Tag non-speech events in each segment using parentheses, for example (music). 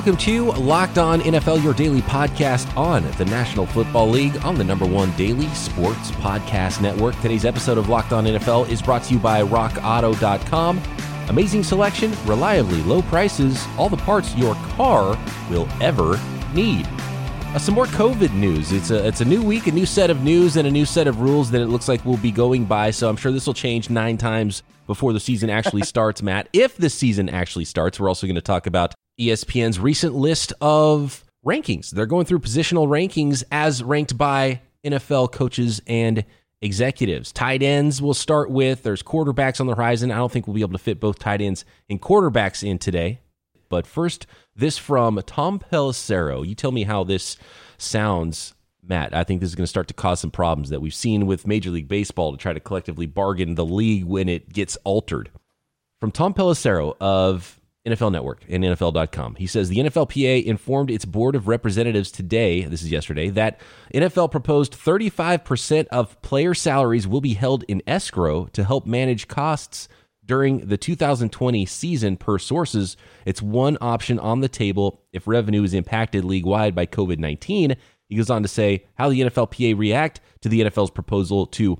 Welcome to Locked On NFL, your daily podcast on the National Football League on the number one daily sports podcast network. Today's episode of Locked On NFL is brought to you by RockAuto.com. Amazing selection, reliably low prices, all the parts your car will ever need. Uh, some more COVID news. It's a it's a new week, a new set of news, and a new set of rules that it looks like we'll be going by. So I'm sure this will change nine times before the season actually (laughs) starts, Matt. If the season actually starts, we're also going to talk about ESPN's recent list of rankings. They're going through positional rankings as ranked by NFL coaches and executives. Tight ends we'll start with. There's quarterbacks on the horizon. I don't think we'll be able to fit both tight ends and quarterbacks in today. But first, this from Tom Pelissero. You tell me how this sounds, Matt. I think this is going to start to cause some problems that we've seen with Major League Baseball to try to collectively bargain the league when it gets altered. From Tom Pelissero of NFL Network and NFL.com. He says the NFLPA informed its board of representatives today, this is yesterday, that NFL proposed 35% of player salaries will be held in escrow to help manage costs during the 2020 season per sources. It's one option on the table if revenue is impacted league wide by COVID 19. He goes on to say how the NFLPA react to the NFL's proposal to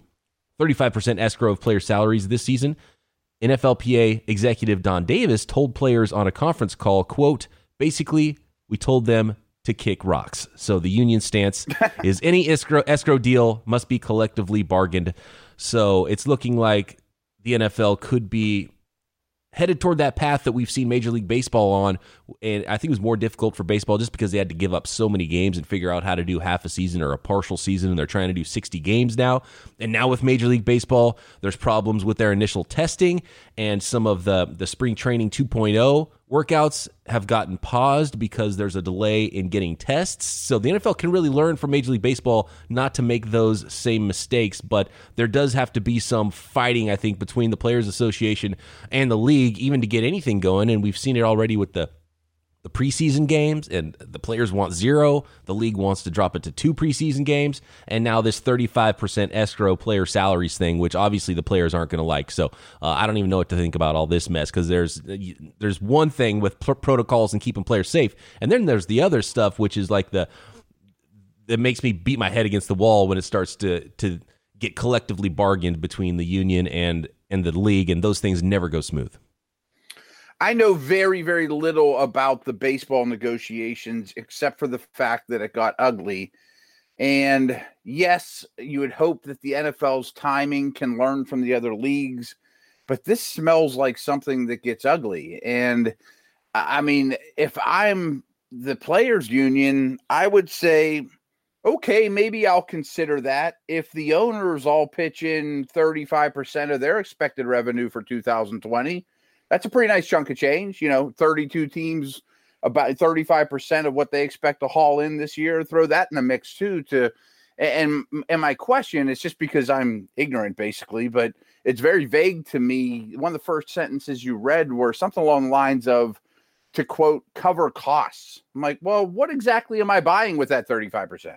35% escrow of player salaries this season. NFLPA executive Don Davis told players on a conference call, quote, basically, we told them to kick rocks. So the union stance (laughs) is any escrow, escrow deal must be collectively bargained. So it's looking like the NFL could be headed toward that path that we've seen Major League Baseball on. And I think it was more difficult for baseball just because they had to give up so many games and figure out how to do half a season or a partial season. And they're trying to do 60 games now. And now with Major League Baseball, there's problems with their initial testing and some of the, the spring training 2.0 workouts have gotten paused because there's a delay in getting tests. So the NFL can really learn from Major League Baseball not to make those same mistakes, but there does have to be some fighting, I think, between the Players Association and the league, even to get anything going. And we've seen it already with the the preseason games, and the players want zero. The league wants to drop it to two preseason games, and now this 35% escrow player salaries thing, which obviously the players aren't going to like. So uh, I don't even know what to think about all this mess because there's there's one thing with pr- protocols and keeping players safe, and then there's the other stuff, which is like the that makes me beat my head against the wall when it starts to to get collectively bargained between the union and and the league, and those things never go smooth. I know very, very little about the baseball negotiations except for the fact that it got ugly. And yes, you would hope that the NFL's timing can learn from the other leagues, but this smells like something that gets ugly. And I mean, if I'm the players' union, I would say, okay, maybe I'll consider that. If the owners all pitch in 35% of their expected revenue for 2020, that's a pretty nice chunk of change. You know, 32 teams, about 35% of what they expect to haul in this year. Throw that in the mix too. To and and my question is just because I'm ignorant, basically, but it's very vague to me. One of the first sentences you read were something along the lines of to quote cover costs. I'm like, well, what exactly am I buying with that 35%?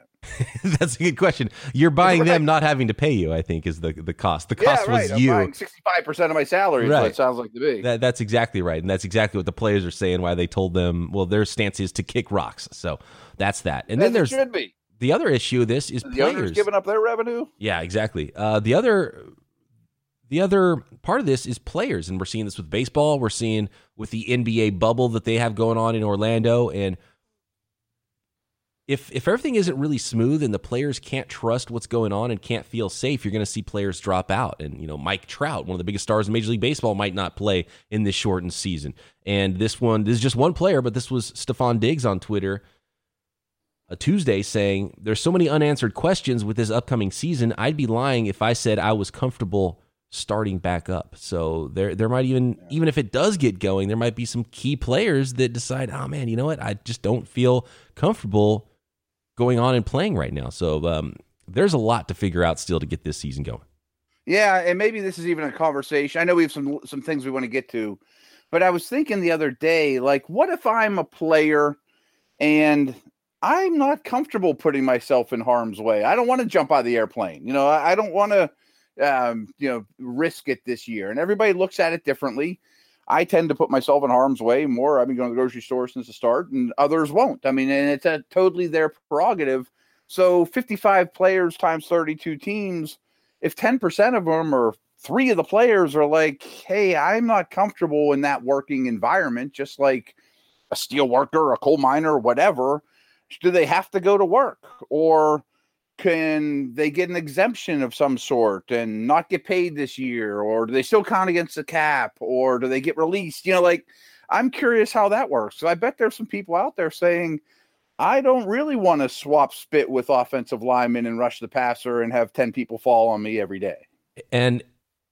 (laughs) That's a good question. You're buying right. them not having to pay you, I think, is the the cost. The cost yeah, right. was I'm you. buying 65% of my salary right. it sounds like to be. That, that's exactly right. And that's exactly what the players are saying why they told them, well, their stance is to kick rocks. So that's that. And As then there's should be. the other issue of this is the players giving up their revenue. Yeah, exactly. Uh, the other the other part of this is players, and we're seeing this with baseball. We're seeing with the NBA bubble that they have going on in Orlando, and if if everything isn't really smooth and the players can't trust what's going on and can't feel safe, you're going to see players drop out. And you know, Mike Trout, one of the biggest stars in Major League Baseball, might not play in this shortened season. And this one, this is just one player, but this was Stefon Diggs on Twitter a Tuesday saying, "There's so many unanswered questions with this upcoming season. I'd be lying if I said I was comfortable." Starting back up. So there there might even yeah. even if it does get going, there might be some key players that decide, "Oh man, you know what? I just don't feel comfortable going on and playing right now." So um, there's a lot to figure out still to get this season going. Yeah, and maybe this is even a conversation. I know we have some some things we want to get to, but I was thinking the other day, like, what if I'm a player and I'm not comfortable putting myself in harm's way? I don't want to jump out of the airplane. You know, I don't want to um, you know, risk it this year. And everybody looks at it differently. I tend to put myself in harm's way more. I've been going to the grocery store since the start, and others won't. I mean, and it's a totally their prerogative. So 55 players times 32 teams, if 10% of them or three of the players are like, hey, I'm not comfortable in that working environment, just like a steel worker, a coal miner, whatever, do they have to go to work? Or can they get an exemption of some sort and not get paid this year? Or do they still count against the cap? Or do they get released? You know like i'm curious how that works. So i bet there's some people out there saying i don't really want to swap spit with offensive linemen and rush the passer and have 10 people fall on me every day. And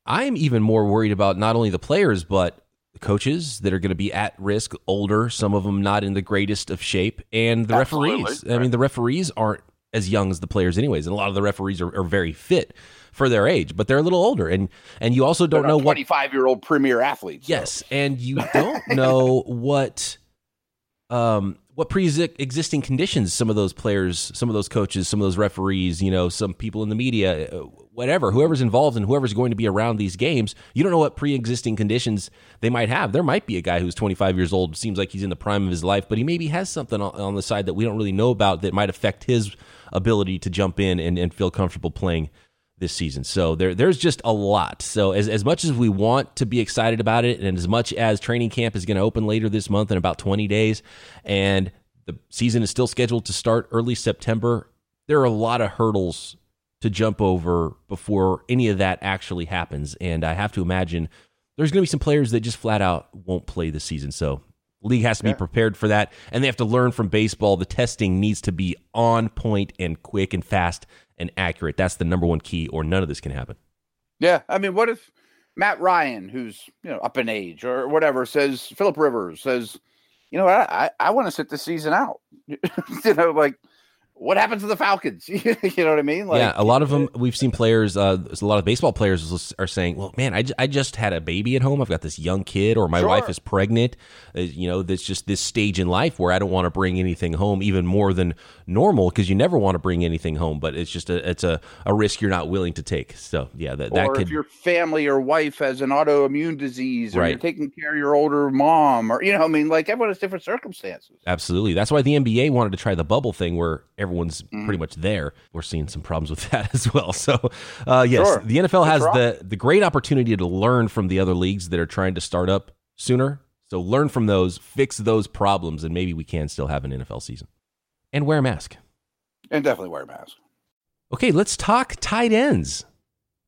i'm even more worried about not only the players but coaches that are going to be at risk older some of them not in the greatest of shape and the Absolutely. referees. I mean the referees aren't as young as the players anyways and a lot of the referees are, are very fit for their age but they're a little older and and you also don't know 25 what 25 year old premier athletes yes so. and you (laughs) don't know what um what pre-existing conditions some of those players some of those coaches some of those referees you know some people in the media uh, whatever whoever's involved and whoever's going to be around these games you don't know what pre-existing conditions they might have there might be a guy who's 25 years old seems like he's in the prime of his life but he maybe has something on the side that we don't really know about that might affect his ability to jump in and, and feel comfortable playing this season. So there there's just a lot. So as as much as we want to be excited about it and as much as training camp is going to open later this month in about 20 days and the season is still scheduled to start early September, there are a lot of hurdles to jump over before any of that actually happens and I have to imagine there's going to be some players that just flat out won't play this season. So League has to yeah. be prepared for that, and they have to learn from baseball. The testing needs to be on point and quick and fast and accurate. That's the number one key, or none of this can happen. Yeah, I mean, what if Matt Ryan, who's you know up in age or whatever, says Philip Rivers says, you know, I I, I want to sit the season out. (laughs) you know, like what happens to the Falcons? (laughs) you know what I mean? Like, yeah, a lot of them. We've seen players. Uh, a lot of baseball players are saying, "Well, man, I, j- I just had a baby at home. I've got this young kid, or my sure. wife is pregnant. Uh, you know, there's just this stage in life where I don't want to bring anything home, even more than normal, because you never want to bring anything home. But it's just a it's a, a risk you're not willing to take. So yeah, that, that or could. If your family or wife has an autoimmune disease, or right. you're taking care of your older mom, or you know, I mean, like everyone has different circumstances. Absolutely, that's why the NBA wanted to try the bubble thing, where everyone's mm. pretty much there. We're seeing some problems with (laughs) that as well. So, uh, yes, sure. the NFL has the the great opportunity to learn from the other leagues that are trying to start up sooner. So, learn from those, fix those problems, and maybe we can still have an NFL season. And wear a mask. And definitely wear a mask. Okay, let's talk tight ends.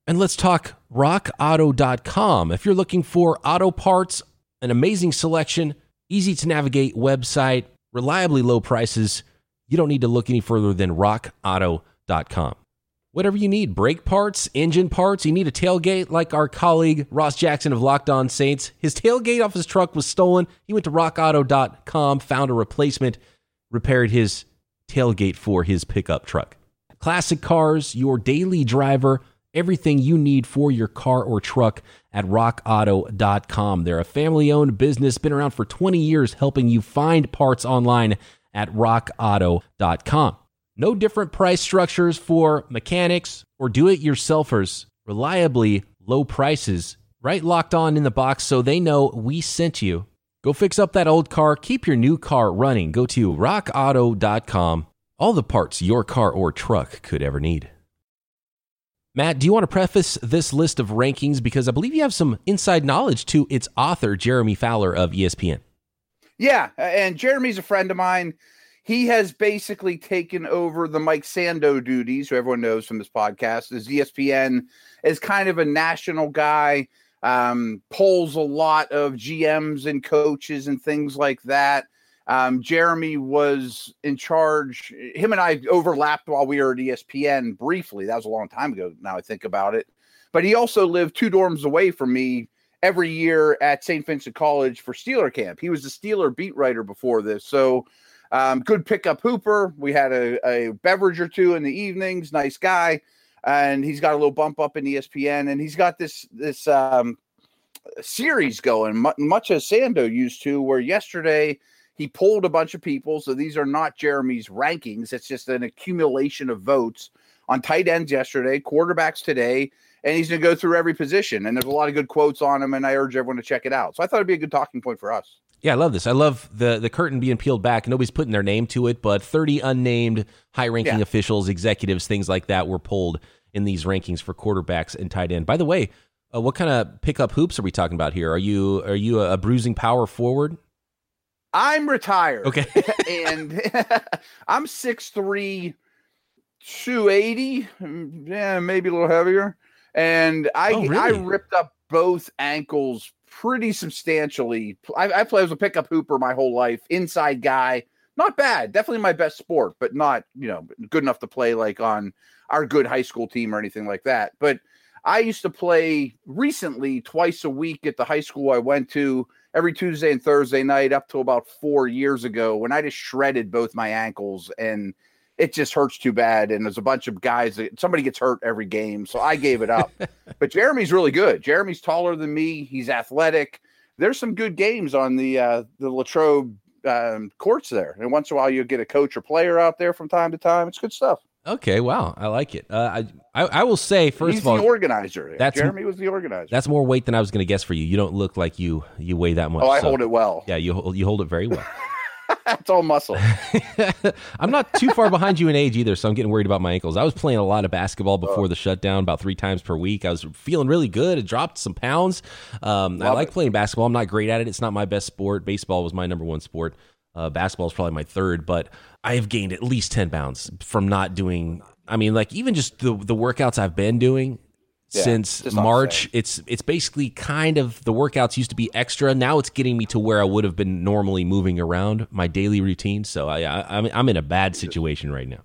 And let's talk rockauto.com. If you're looking for auto parts, an amazing selection, easy to navigate website, reliably low prices, you don't need to look any further than rockauto.com. Whatever you need brake parts, engine parts, you need a tailgate like our colleague Ross Jackson of Locked On Saints. His tailgate off his truck was stolen. He went to rockauto.com, found a replacement, repaired his tailgate for his pickup truck. Classic cars, your daily driver, everything you need for your car or truck at rockauto.com. They're a family owned business, been around for 20 years, helping you find parts online at rockauto.com. No different price structures for mechanics or do it yourselfers. Reliably low prices, right locked on in the box so they know we sent you. Go fix up that old car, keep your new car running. Go to rockauto.com. All the parts your car or truck could ever need. Matt, do you want to preface this list of rankings because I believe you have some inside knowledge to its author, Jeremy Fowler of ESPN? Yeah, and Jeremy's a friend of mine. He has basically taken over the Mike Sando duties, who everyone knows from this podcast. As ESPN is kind of a national guy, um, polls a lot of GMs and coaches and things like that. Um, Jeremy was in charge. Him and I overlapped while we were at ESPN briefly. That was a long time ago. Now I think about it. But he also lived two dorms away from me every year at St. Vincent College for Steeler camp. He was a Steeler beat writer before this. So um, good pickup hooper. We had a, a, beverage or two in the evenings. Nice guy. And he's got a little bump up in ESPN and he's got this, this um, series going, much as Sando used to, where yesterday he pulled a bunch of people. So these are not Jeremy's rankings. It's just an accumulation of votes on tight ends yesterday, quarterbacks today, and he's going to go through every position. And there's a lot of good quotes on him, and I urge everyone to check it out. So I thought it'd be a good talking point for us. Yeah, I love this. I love the the curtain being peeled back. Nobody's putting their name to it, but 30 unnamed high ranking yeah. officials, executives, things like that were pulled in these rankings for quarterbacks and tight end. By the way, uh, what kind of pickup hoops are we talking about here? Are you are you a, a bruising power forward? I'm retired. Okay. (laughs) and (laughs) I'm 6'3, 280, yeah, maybe a little heavier. And I oh, really? I ripped up both ankles pretty substantially. I, I played as a pickup hooper my whole life, inside guy. Not bad, definitely my best sport, but not you know good enough to play like on our good high school team or anything like that. But I used to play recently twice a week at the high school I went to every Tuesday and Thursday night up to about four years ago when I just shredded both my ankles and it just hurts too bad. And there's a bunch of guys that somebody gets hurt every game. So I gave it up. (laughs) but Jeremy's really good. Jeremy's taller than me. He's athletic. There's some good games on the uh, the Latrobe um, courts there. And once in a while, you'll get a coach or player out there from time to time. It's good stuff. Okay, wow, I like it. Uh, I, I, I will say first He's of all, the organizer. That's Jeremy was the organizer. That's more weight than I was going to guess for you. You don't look like you you weigh that much. Oh, I so, hold it well. Yeah, you you hold it very well. (laughs) it's all muscle. (laughs) I'm not too far behind you in age either, so I'm getting worried about my ankles. I was playing a lot of basketball before oh. the shutdown, about three times per week. I was feeling really good. I dropped some pounds. Um, I like it. playing basketball. I'm not great at it. It's not my best sport. Baseball was my number one sport. Uh, basketball is probably my third, but I have gained at least 10 pounds from not doing I mean, like even just the the workouts I've been doing yeah, since March, it's it's basically kind of the workouts used to be extra. Now it's getting me to where I would have been normally moving around my daily routine. So I, I am I'm in a bad situation right now.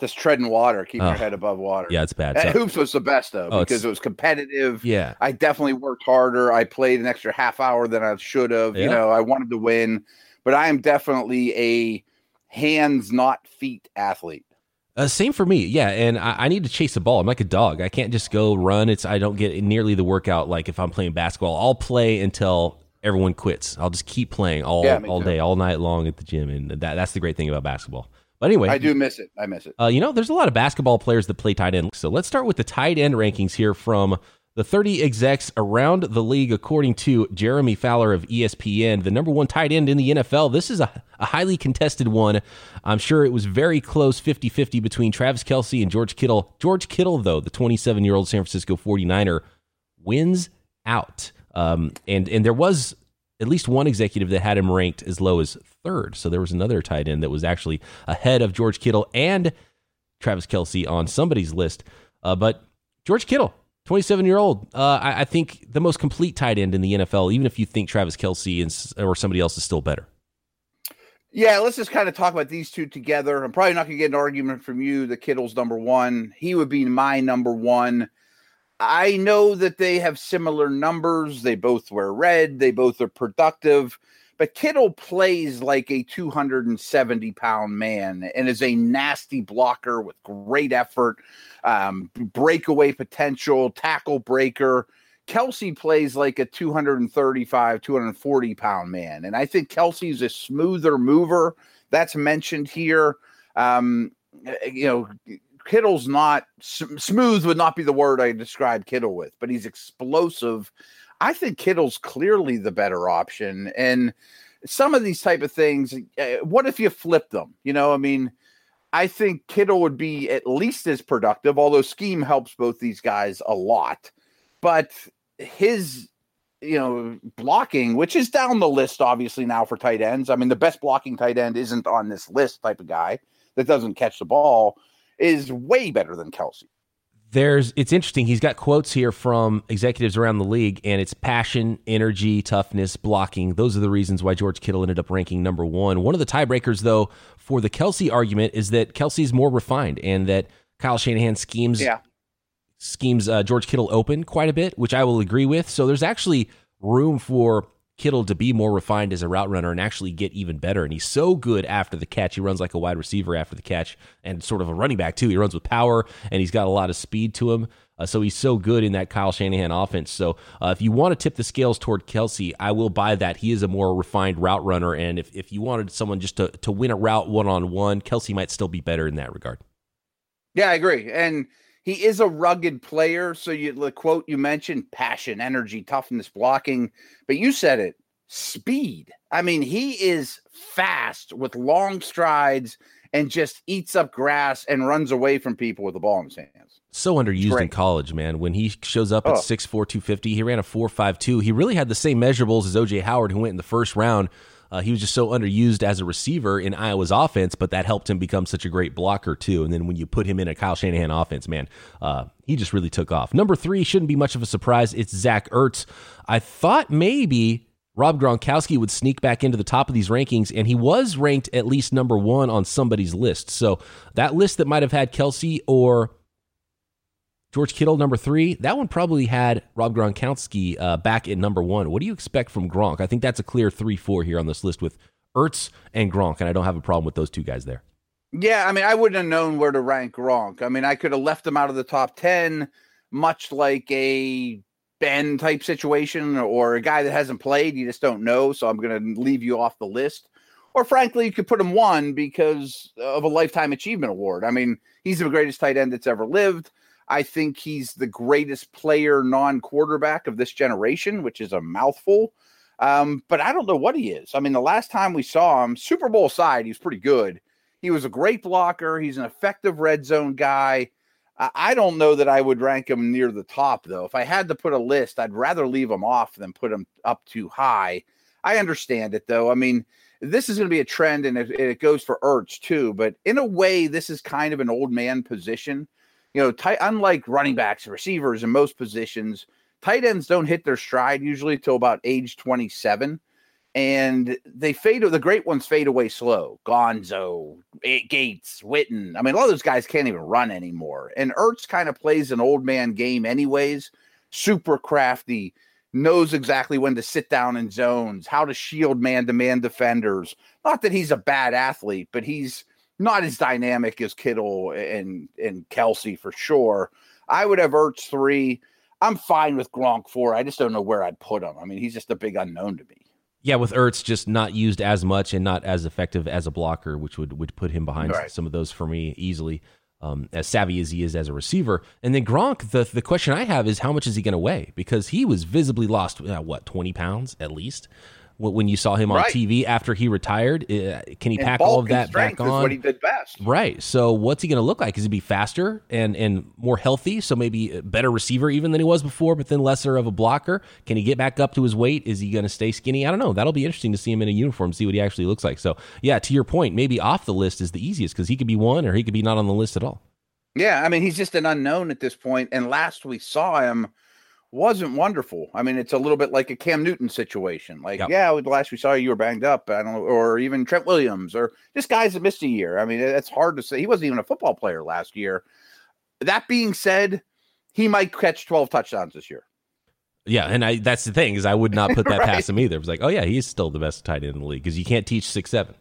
Just treading water, keeping oh, your head above water. Yeah, it's bad. So, hoops was the best though oh, because it was competitive. Yeah, I definitely worked harder. I played an extra half hour than I should have. Yeah. You know, I wanted to win, but I am definitely a hands not feet athlete. Uh, same for me, yeah. And I, I, need to chase a ball. I'm like a dog. I can't just go run. It's I don't get nearly the workout like if I'm playing basketball. I'll play until everyone quits. I'll just keep playing all yeah, all day, all night long at the gym, and that that's the great thing about basketball. But anyway, I do miss it. I miss it. Uh, you know, there's a lot of basketball players that play tight end. So let's start with the tight end rankings here from the 30 execs around the league, according to Jeremy Fowler of ESPN, the number one tight end in the NFL. This is a, a highly contested one. I'm sure it was very close 50 50 between Travis Kelce and George Kittle. George Kittle, though, the 27 year old San Francisco 49er, wins out. Um, and, and there was at least one executive that had him ranked as low as third. So there was another tight end that was actually ahead of George Kittle and Travis Kelce on somebody's list. Uh, but George Kittle 27 year old. Uh, I, I, think the most complete tight end in the NFL, even if you think Travis Kelce and, or somebody else is still better. Yeah, let's just kind of talk about these two together. I'm probably not going to get an argument from you that Kittle's number one. He would be my number one. I know that they have similar numbers. They both wear red. They both are productive. But Kittle plays like a 270 pound man and is a nasty blocker with great effort, um, breakaway potential, tackle breaker. Kelce plays like a 235, 240 pound man. And I think Kelce's a smoother mover. That's mentioned here. Um, you know, Kittle's not smooth, would not be the word I describe Kittle with, but he's explosive I think Kittle's clearly the better option. And some of these type of things, uh, what if you flip them? You know, I mean, I think Kittle would be at least as productive, although scheme helps both these guys a lot. But his, you know, blocking, which is down the list, obviously now for tight ends. I mean, the best blocking tight end isn't on this list type of guy that doesn't catch the ball, is way better than Kelce there's it's interesting. He's got quotes here from executives around the league, and it's passion, energy, toughness, blocking. Those are the reasons why George Kittle ended up ranking number one. One of the tiebreakers, though, for the Kelce argument is that Kelce's more refined and that Kyle Shanahan schemes yeah. schemes uh, George Kittle open quite a bit, which I will agree with. So there's actually room for Kittle to be more refined as a route runner and actually get even better. And he's so good after the catch. He runs like a wide receiver after the catch and sort of a running back, too. He runs with power and he's got a lot of speed to him. Uh, so he's so good in that Kyle Shanahan offense. So uh, if you want to tip the scales toward Kelce, I will buy that. He is a more refined route runner. And if, if you wanted someone just to, to win a route one on one, Kelce might still be better in that regard. Yeah, I agree. And he is a rugged player. So you the quote you mentioned passion, energy, toughness, blocking, but you said it speed. I mean, he is fast with long strides and just eats up grass and runs away from people with the ball in his hands. So underused in college, man. When he shows up at oh. 6'4, 250, he ran a 4'5'2. He really had the same measurables as OJ Howard, who went in the first round. Uh, he was just so underused as a receiver in Iowa's offense, but that helped him become such a great blocker too. And then when you put him in a Kyle Shanahan offense, man, uh, he just really took off. Number three shouldn't be much of a surprise. It's Zach Ertz. I thought maybe Rob Gronkowski would sneak back into the top of these rankings, and he was ranked at least number one on somebody's list. So that list that might have had Kelce or George Kittle number three, that one probably had Rob Gronkowski uh, back at number one. What do you expect from Gronk? I think that's a clear three four here on this list with Ertz and Gronk, and I don't have a problem with those two guys there. Yeah, I mean, I wouldn't have known where to rank Gronk. I mean, I could have left him out of the top ten, much like a Ben type situation or a guy that hasn't played, you just don't know. So I'm going to leave you off the list. Or frankly, you could put him one because of a lifetime achievement award. I mean, he's the greatest tight end that's ever lived. I think he's the greatest player non quarterback of this generation, which is a mouthful. Um, but I don't know what he is. I mean, the last time we saw him, Super Bowl side, he's pretty good. He was a great blocker. He's an effective red zone guy. I don't know that I would rank him near the top, though. If I had to put a list, I'd rather leave him off than put him up too high. I understand it, though. I mean, this is going to be a trend, and it, it, goes for Ertz too. But in a way, this is kind of an old man position. You know, tight, unlike running backs and receivers in most positions, tight ends don't hit their stride usually till about age 27 and they fade. The great ones fade away slow. Gonzo, Gates, Witten. I mean, a lot of those guys can't even run anymore. And Ertz kind of plays an old man game, anyways. Super crafty, knows exactly when to sit down in zones, how to shield man to man defenders. Not that he's a bad athlete, but he's not as dynamic as Kittle and and Kelce for sure. I would have Ertz three. I'm fine with Gronk four. I just don't know where I'd put him. I mean, he's just a big unknown to me. Yeah, with Ertz just not used as much and not as effective as a blocker, which would would put him behind right. some of those for me easily. Um, as savvy as he is as a receiver, and then Gronk, the the question I have is how much is he going to weigh? Because he was visibly lost, uh, what twenty pounds at least when you saw him on right. TV after he retired. Uh, can he and pack all of that back on? what he did best. Right. So what's he going to look like? Is he be faster and and more healthy? So maybe a better receiver even than he was before, but then lesser of a blocker. Can he get back up to his weight? Is he going to stay skinny? I don't know. That'll be interesting to see him in a uniform, see what he actually looks like. So yeah, to your point, maybe off the list is the easiest because he could be one or he could be not on the list at all. Yeah, I mean he's just an unknown at this point. And last we saw him wasn't wonderful. I mean, it's a little bit like a Cam Newton situation. Like, yep. yeah, the last we saw you you were banged up. I don't know, or even Trent Williams, or just guys that missed a year. I mean, it's hard to say. He wasn't even a football player last year. That being said, he might catch 12 touchdowns this year. Yeah, and I that's the thing is I would not put (laughs) that right. past him either. It was like, oh yeah, he's still the best tight end in the league because you can't teach six seven.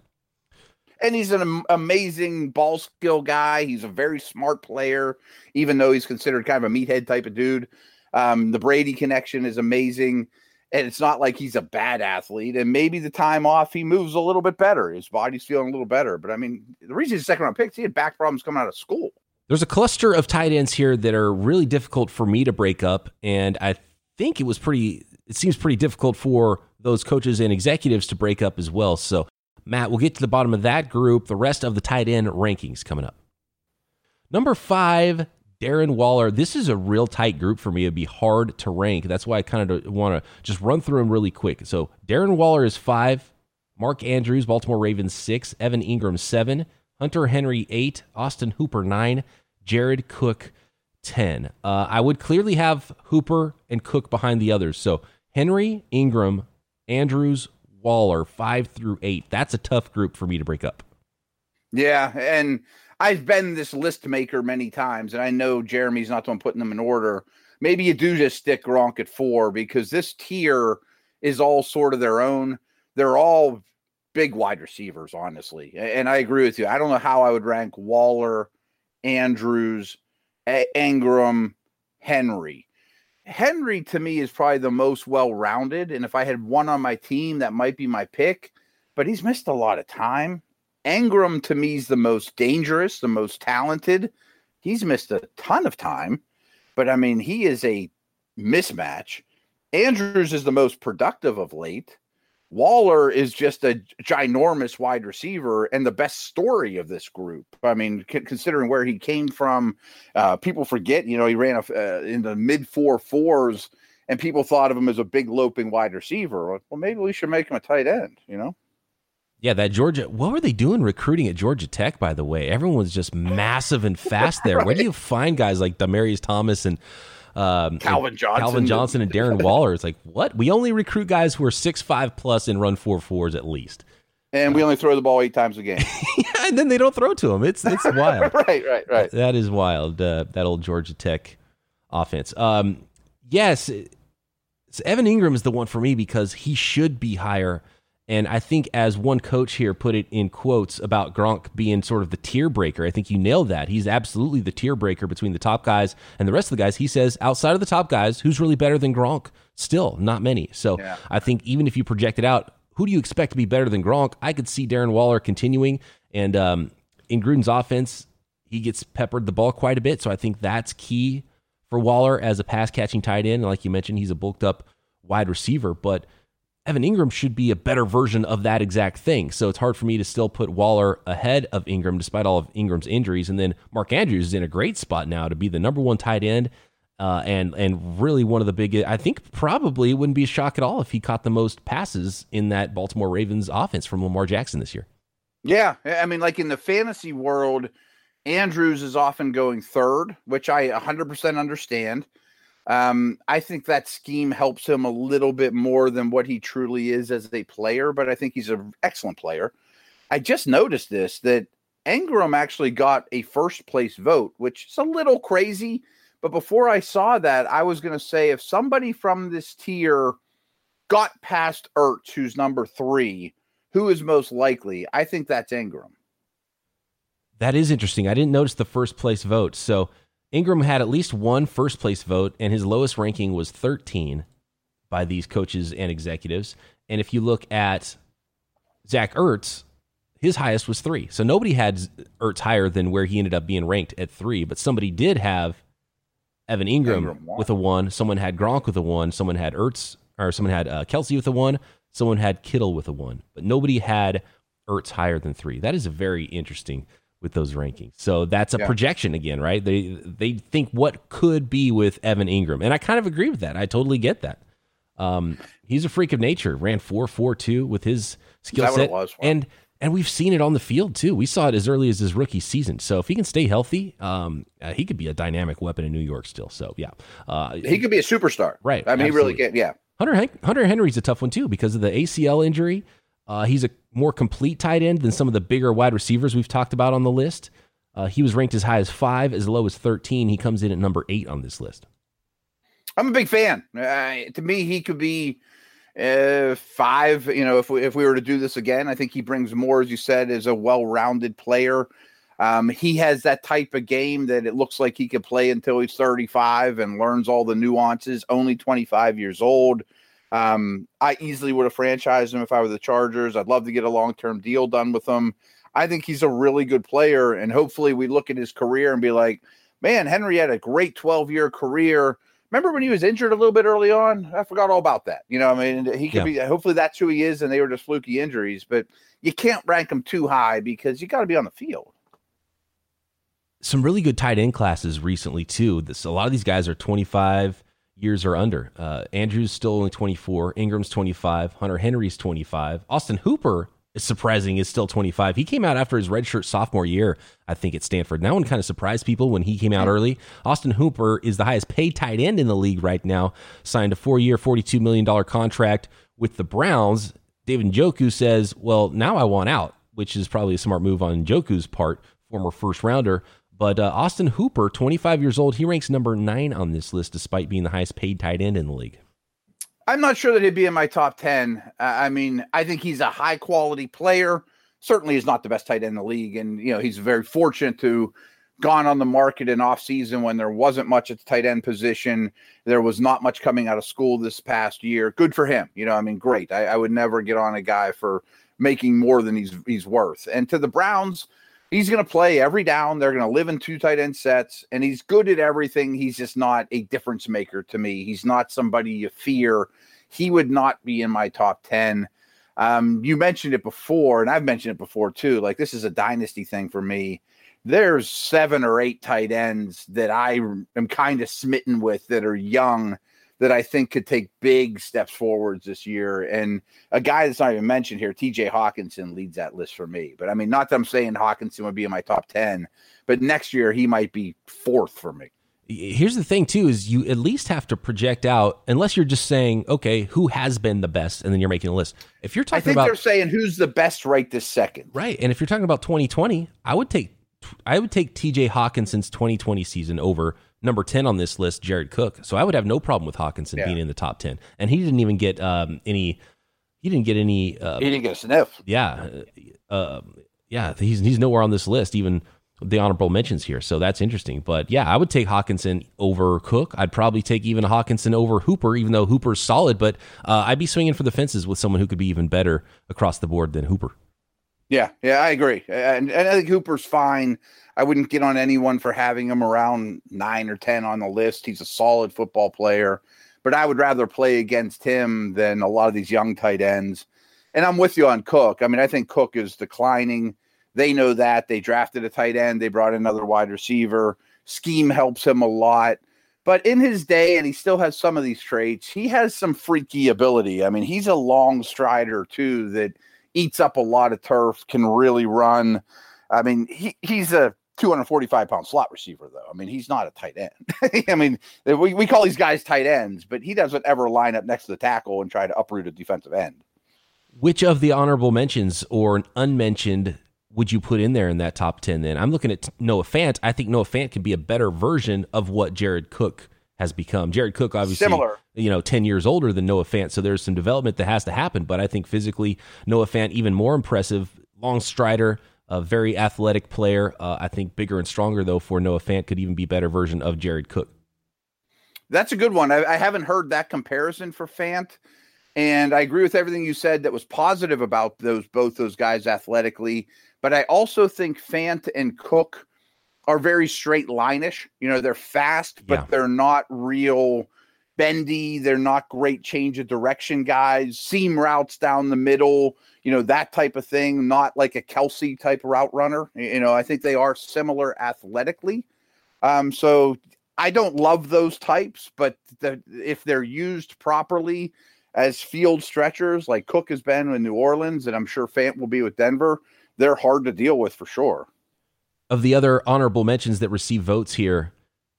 And he's an amazing ball skill guy. He's a very smart player, even though he's considered kind of a meathead type of dude. Um, the Brady connection is amazing. And it's not like he's a bad athlete. And maybe the time off, he moves a little bit better. His body's feeling a little better. But I mean, the reason he's a second round pick, he had back problems coming out of school. There's a cluster of tight ends here that are really difficult for me to break up. And I think it was pretty, it seems pretty difficult for those coaches and executives to break up as well. So, Matt, we'll get to the bottom of that group, the rest of the tight end rankings coming up. Number five, Darren Waller, this is a real tight group for me. It'd be hard to rank. That's why I kind of want to just run through them really quick. So Darren Waller is five, Mark Andrews, Baltimore Ravens six, Evan Engram seven, Hunter Henry eight, Austin Hooper nine, Jared Cook ten. Uh, I would clearly have Hooper and Cook behind the others. So Henry, Engram, Andrews, Waller, five through eight. That's a tough group for me to break up. Yeah, and I've been this list maker many times, and I know Jeremy's not the one putting them in order. Maybe you do just stick Gronk at four because this tier is all sort of their own. They're all big wide receivers, honestly. And I agree with you. I don't know how I would rank Waller, Andrews, A- Engram, Henry. Henry to me is probably the most well rounded. And if I had one on my team, that might be my pick. But he's missed a lot of time. Engram to me is the most dangerous, the most talented. He's missed a ton of time, but I mean, he is a mismatch. Andrews is the most productive of late. Waller is just a ginormous wide receiver and the best story of this group. I mean, c- considering where he came from, uh, people forget, you know, he ran a, uh, in the mid four fours and people thought of him as a big loping wide receiver. Well, maybe we should make him a tight end, you know? Yeah, that Georgia. What were they doing recruiting at Georgia Tech? By the way, everyone was just massive and fast (laughs) there. right. Where do you find guys like Demaryius Thomas and um, Calvin Johnson, Calvin Johnson, and Darren (laughs) Waller? It's like what? We only recruit guys who are six five plus and run four fours at least. And we only throw the ball eight times a game. (laughs) yeah, and then they don't throw to him. It's it's wild. right, right, right. That is wild. Uh, that old Georgia Tech offense. Um, yes, Evan Engram is the one for me because he should be higher and I think, as one coach here put it in quotes about Gronk being sort of the tier breaker, I think you nailed that. He's absolutely the tier breaker between the top guys and the rest of the guys. He says, outside of the top guys, who's really better than Gronk? Still, not many. So yeah. I think even if you project it out, who do you expect to be better than Gronk? I could see Darren Waller continuing. And um, in Gruden's offense, he gets peppered the ball quite a bit. So I think that's key for Waller as a pass catching tight end. like you mentioned, he's a bulked up wide receiver. But Evan Engram should be a better version of that exact thing. So it's hard for me to still put Waller ahead of Engram despite all of Engram's injuries. And then Mark Andrews is in a great spot now to be the number one tight end. Uh, and and really one of the biggest. I think probably it wouldn't be a shock at all if he caught the most passes in that Baltimore Ravens offense from Lamar Jackson this year. Yeah, I mean, like in the fantasy world, Andrews is often going third, which I 100% understand. Um, I think that scheme helps him a little bit more than what he truly is as a player, but I think he's an excellent player. I just noticed this that Engram actually got a first place vote, which is a little crazy. But before I saw that, I was going to say if somebody from this tier got past Ertz, who's number three, who is most likely? I think that's Engram. That is interesting. I didn't notice the first place vote. So Engram had at least one first place vote, and his lowest ranking was 13 by these coaches and executives. And if you look at Zach Ertz, his highest was three. So nobody had Ertz higher than where he ended up being ranked at three, but somebody did have Evan Ingram, Engram with a one. Someone had Gronk with a one. Someone had Ertz, or someone had uh, Kelce with a one. Someone had Kittle with a one, but nobody had Ertz higher than three. That is a very interesting with those rankings. So that's a yeah. projection again, right? They they think what could be with Evan Engram, and I kind of agree with that. I totally get that. Um, he's a freak of nature. Ran four four two with his skill set, and and we've seen it on the field too. We saw it as early as his rookie season. So if he can stay healthy, um, uh, he could be a dynamic weapon in New York still. So yeah, uh, he could be a superstar, right? I mean, absolutely. he really can. Yeah. Hunter Hunter Henry's a tough one too because of the ACL injury. Uh, he's a more complete tight end than some of the bigger wide receivers we've talked about on the list. Uh, he was ranked as high as five, as low as 13. He comes in at number eight on this list. I'm a big fan. Uh, to me, he could be uh, five. You know, if we, if we were to do this again, I think he brings more, as you said, as a well rounded player. Um, he has that type of game that it looks like he could play until he's 35 and learns all the nuances. Only 25 years old. Um, I easily would have franchised him if I were the Chargers. I'd love to get a long term deal done with him. I think he's a really good player, and hopefully we look at his career and be like, man, Henry had a great 12 year career. Remember when he was injured a little bit early on? I forgot all about that. You know, I mean, he could yeah. be. Hopefully, that's who he is, and they were just fluky injuries. But you can't rank him too high because you got to be on the field. Some really good tight end classes recently too. This a lot of these guys are 25 years or under. Uh, Andrews still only 24. Engram's 25. Hunter Henry's 25. Austin Hooper is surprising is still 25. He came out after his redshirt sophomore year, I think, at Stanford. That one kind of surprised people when he came out early. Austin Hooper is the highest paid tight end in the league right now. Signed a four-year, $42 million contract with the Browns. David Njoku says, well, now I want out, which is probably a smart move on Njoku's part, former first rounder. But uh, Austin Hooper, 25 years old, he ranks number nine on this list despite being the highest paid tight end in the league. I'm not sure that he'd be in my top 10. Uh, I mean, I think he's a high quality player. Certainly is not the best tight end in the league. And, you know, he's very fortunate to gone on the market in off season when there wasn't much at the tight end position. There was not much coming out of school this past year. Good for him. You know, I mean, great. I, I would never get on a guy for making more than he's he's worth. And to the Browns – he's going to play every down. They're going to live in two tight end sets, and he's good at everything. He's just not a difference maker to me. He's not somebody you fear. He would not be in my top 10. Um, you mentioned it before, and I've mentioned it before too. Like, this is a dynasty thing for me. There's seven or eight tight ends that I am kind of smitten with that are young that I think could take big steps forwards this year. And a guy that's not even mentioned here, TJ Hockenson, leads that list for me. But I mean, not that I'm saying Hockenson would be in my top 10, but next year he might be fourth for me. Here's the thing, too, is you at least have to project out, unless you're just saying, okay, who has been the best, and then you're making a list. If you're talking about I think about, they're saying who's the best right this second. Right. And if you're talking about 2020, I would take I would take TJ Hockenson's 2020 season over number 10 on this list, Jared Cook. So I would have no problem with Hockenson yeah. being in the top 10. And he didn't even get um, any, he didn't get any, uh, he didn't get a sniff. Yeah. Uh, yeah. He's, he's nowhere on this list, even the honorable mentions here. So that's interesting. But yeah, I would take Hockenson over Cook. I'd probably take even Hockenson over Hooper, even though Hooper's solid. But uh, I'd be swinging for the fences with someone who could be even better across the board than Hooper. Yeah, yeah, I agree, and, and I think Hooper's fine. I wouldn't get on anyone for having him around nine or ten on the list. He's a solid football player, but I would rather play against him than a lot of these young tight ends. And I'm with you on Cook. I mean, I think Cook is declining. They know that. They drafted a tight end. They brought another wide receiver. Scheme helps him a lot. But in his day, and he still has some of these traits, he has some freaky ability. I mean, he's a long strider too that – eats up a lot of turf, can really run. I mean, he, he's a 245 pound slot receiver, though. I mean, he's not a tight end. (laughs) I mean, we, we call these guys tight ends, but he doesn't ever line up next to the tackle and try to uproot a defensive end. Which of the honorable mentions or unmentioned would you put in there in that top 10 then? I'm looking at Noah Fant. I think Noah Fant can be a better version of what Jared Cook has become. Jared Cook, obviously, similar, you know, ten years older than Noah Fant, so there's some development that has to happen. But I think physically, Noah Fant even more impressive, long strider, a very athletic player. Uh, I think bigger and stronger though for Noah Fant could even be better version of Jared Cook. That's a good one. I, I haven't heard that comparison for Fant. And I agree with everything you said that was positive about those both those guys athletically. But I also think Fant and Cook are very straight lineish. You know, they're fast, but yeah. they're not real bendy. They're not great change of direction guys, seam routes down the middle, you know, that type of thing. Not like a Kelce type route runner. You know, I think they are similar athletically. Um, so I don't love those types, but the, if they're used properly as field stretchers, like Cook has been in New Orleans, and I'm sure Fant will be with Denver, they're hard to deal with for sure of the other honorable mentions that receive votes here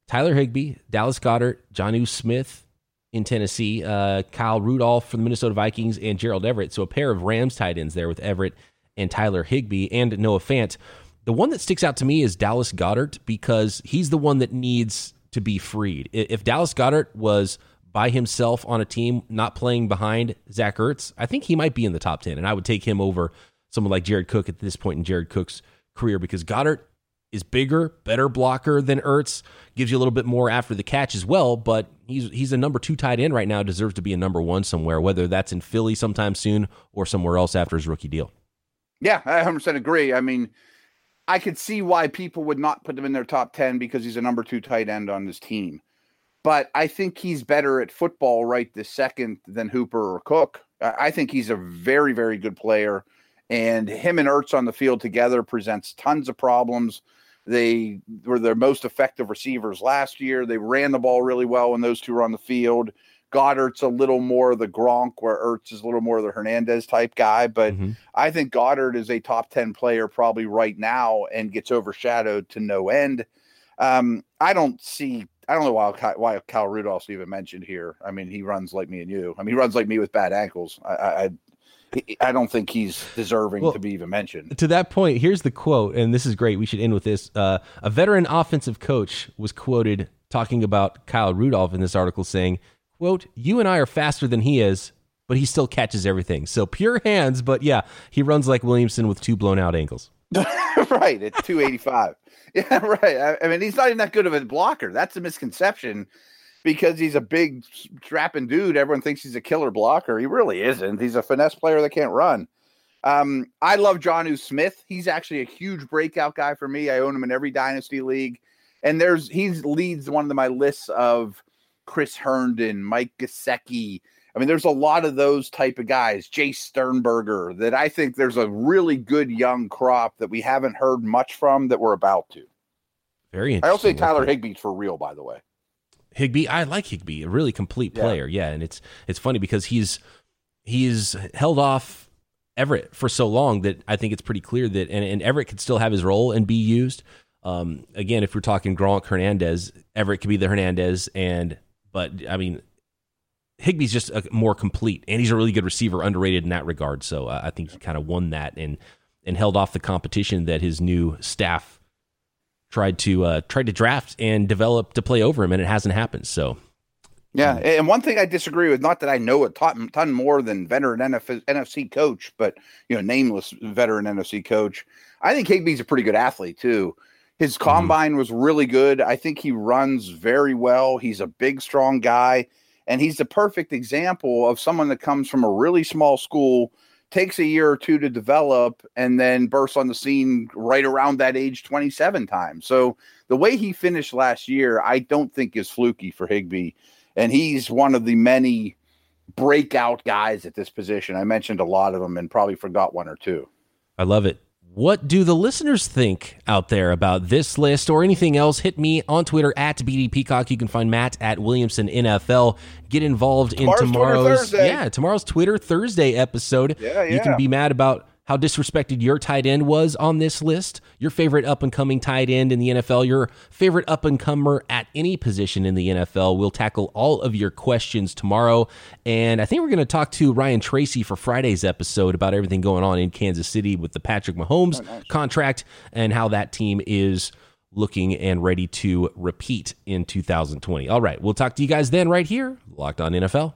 Tyler Higbee, Dallas Goedert, Jonnu Smith in Tennessee, uh, Kyle Rudolph from the Minnesota Vikings, and Gerald Everett. So a pair of Rams tight ends there with Everett and Tyler Higbee and Noah Fant. The one that sticks out to me is Dallas Goedert because he's the one that needs to be freed. If Dallas Goedert was by himself on a team, not playing behind Zach Ertz, I think he might be in the top 10. And I would take him over someone like Jared Cook at this point in Jared Cook's career because Goedert is bigger, better blocker than Ertz, gives you a little bit more after the catch as well, but he's he's a number 2 tight end right now, deserves to be a number 1 somewhere, whether that's in Philly sometime soon or somewhere else after his rookie deal. Yeah, I 100% agree. I mean, I could see why people would not put him in their top 10 because he's a number 2 tight end on this team. But I think he's better at football right this second than Hooper or Cook. I think he's a very, very good player. And him and Ertz on the field together presents tons of problems. They were their most effective receivers last year. They ran the ball really well when those two were on the field. Goedert's a little more the Gronk, where Ertz is a little more the Hernandez type guy. But mm-hmm. I think Goedert is a top 10 player probably right now and gets overshadowed to no end. Um, I don't see, I don't know why, why Kyle Rudolph's even mentioned here. I mean, he runs like me and you. I mean, he runs like me with bad ankles. I, I, I don't think he's deserving well, to be even mentioned. To that point, here's the quote, and this is great. We should end with this. Uh, a veteran offensive coach was quoted talking about Kyle Rudolph in this article saying, quote, you and I are faster than he is, but he still catches everything. So pure hands, but yeah, he runs like Williamson with two blown out ankles. (laughs) right, at 285. (laughs) yeah, right. I, I mean, he's not even that good of a blocker. That's a misconception because he's a big strapping dude. Everyone thinks he's a killer blocker. He really isn't. He's a finesse player that can't run. Um, I love Jonnu Smith. He's actually a huge breakout guy for me. I own him in every dynasty league. And there's he leads one of my lists of Chris Herndon, Mike Gesicki. I mean, there's a lot of those type of guys, Jace Sternberger, that I think there's a really good young crop that we haven't heard much from that we're about to. Very I also say Tyler Higbee's for real, by the way. Higbee, I like Higbee, a really complete player. Yeah. yeah, and it's it's funny because he's he's held off Everett for so long that I think it's pretty clear that and, and Everett could still have his role and be used. Um, again, if we're talking Gronk Hernandez, Everett could be the Hernandez, and but I mean, Higbee's just a, more complete, and he's a really good receiver, underrated in that regard. So uh, I think he kind of won that and and held off the competition that his new staff tried to uh, tried to draft and develop to play over him, and it hasn't happened. So yeah, and one thing I disagree with, not that I know a ton, ton more than veteran NF, NFC coach, but you know, nameless veteran NFC coach. I think Higbee's a pretty good athlete too. His mm-hmm. combine mm-hmm. was really good. I think he runs very well. He's a big, strong guy, and he's the perfect example of someone that comes from a really small school, takes a year or two to develop, and then bursts on the scene right around that age 27 time. So the way he finished last year, I don't think is fluky for Higbee. and he's one of the many breakout guys at this position. I mentioned a lot of them and probably forgot one or two. I love it. What do the listeners think out there about this list or anything else? Hit me on Twitter at BD Peacock. You can find Matt at Williamson NFL. Get involved in tomorrow's, tomorrow's yeah tomorrow's Twitter Thursday episode. Yeah, yeah. You can be mad about how disrespected your tight end was on this list, your favorite up and coming tight end in the NFL, your favorite up and comer at any position in the NFL. We'll tackle all of your questions tomorrow. And I think we're going to talk to Ryan Tracy for Friday's episode about everything going on in Kansas City with the Patrick Mahomes oh, nice. contract and how that team is looking and ready to repeat in 2020. All right, we'll talk to you guys then right here, Locked On NFL.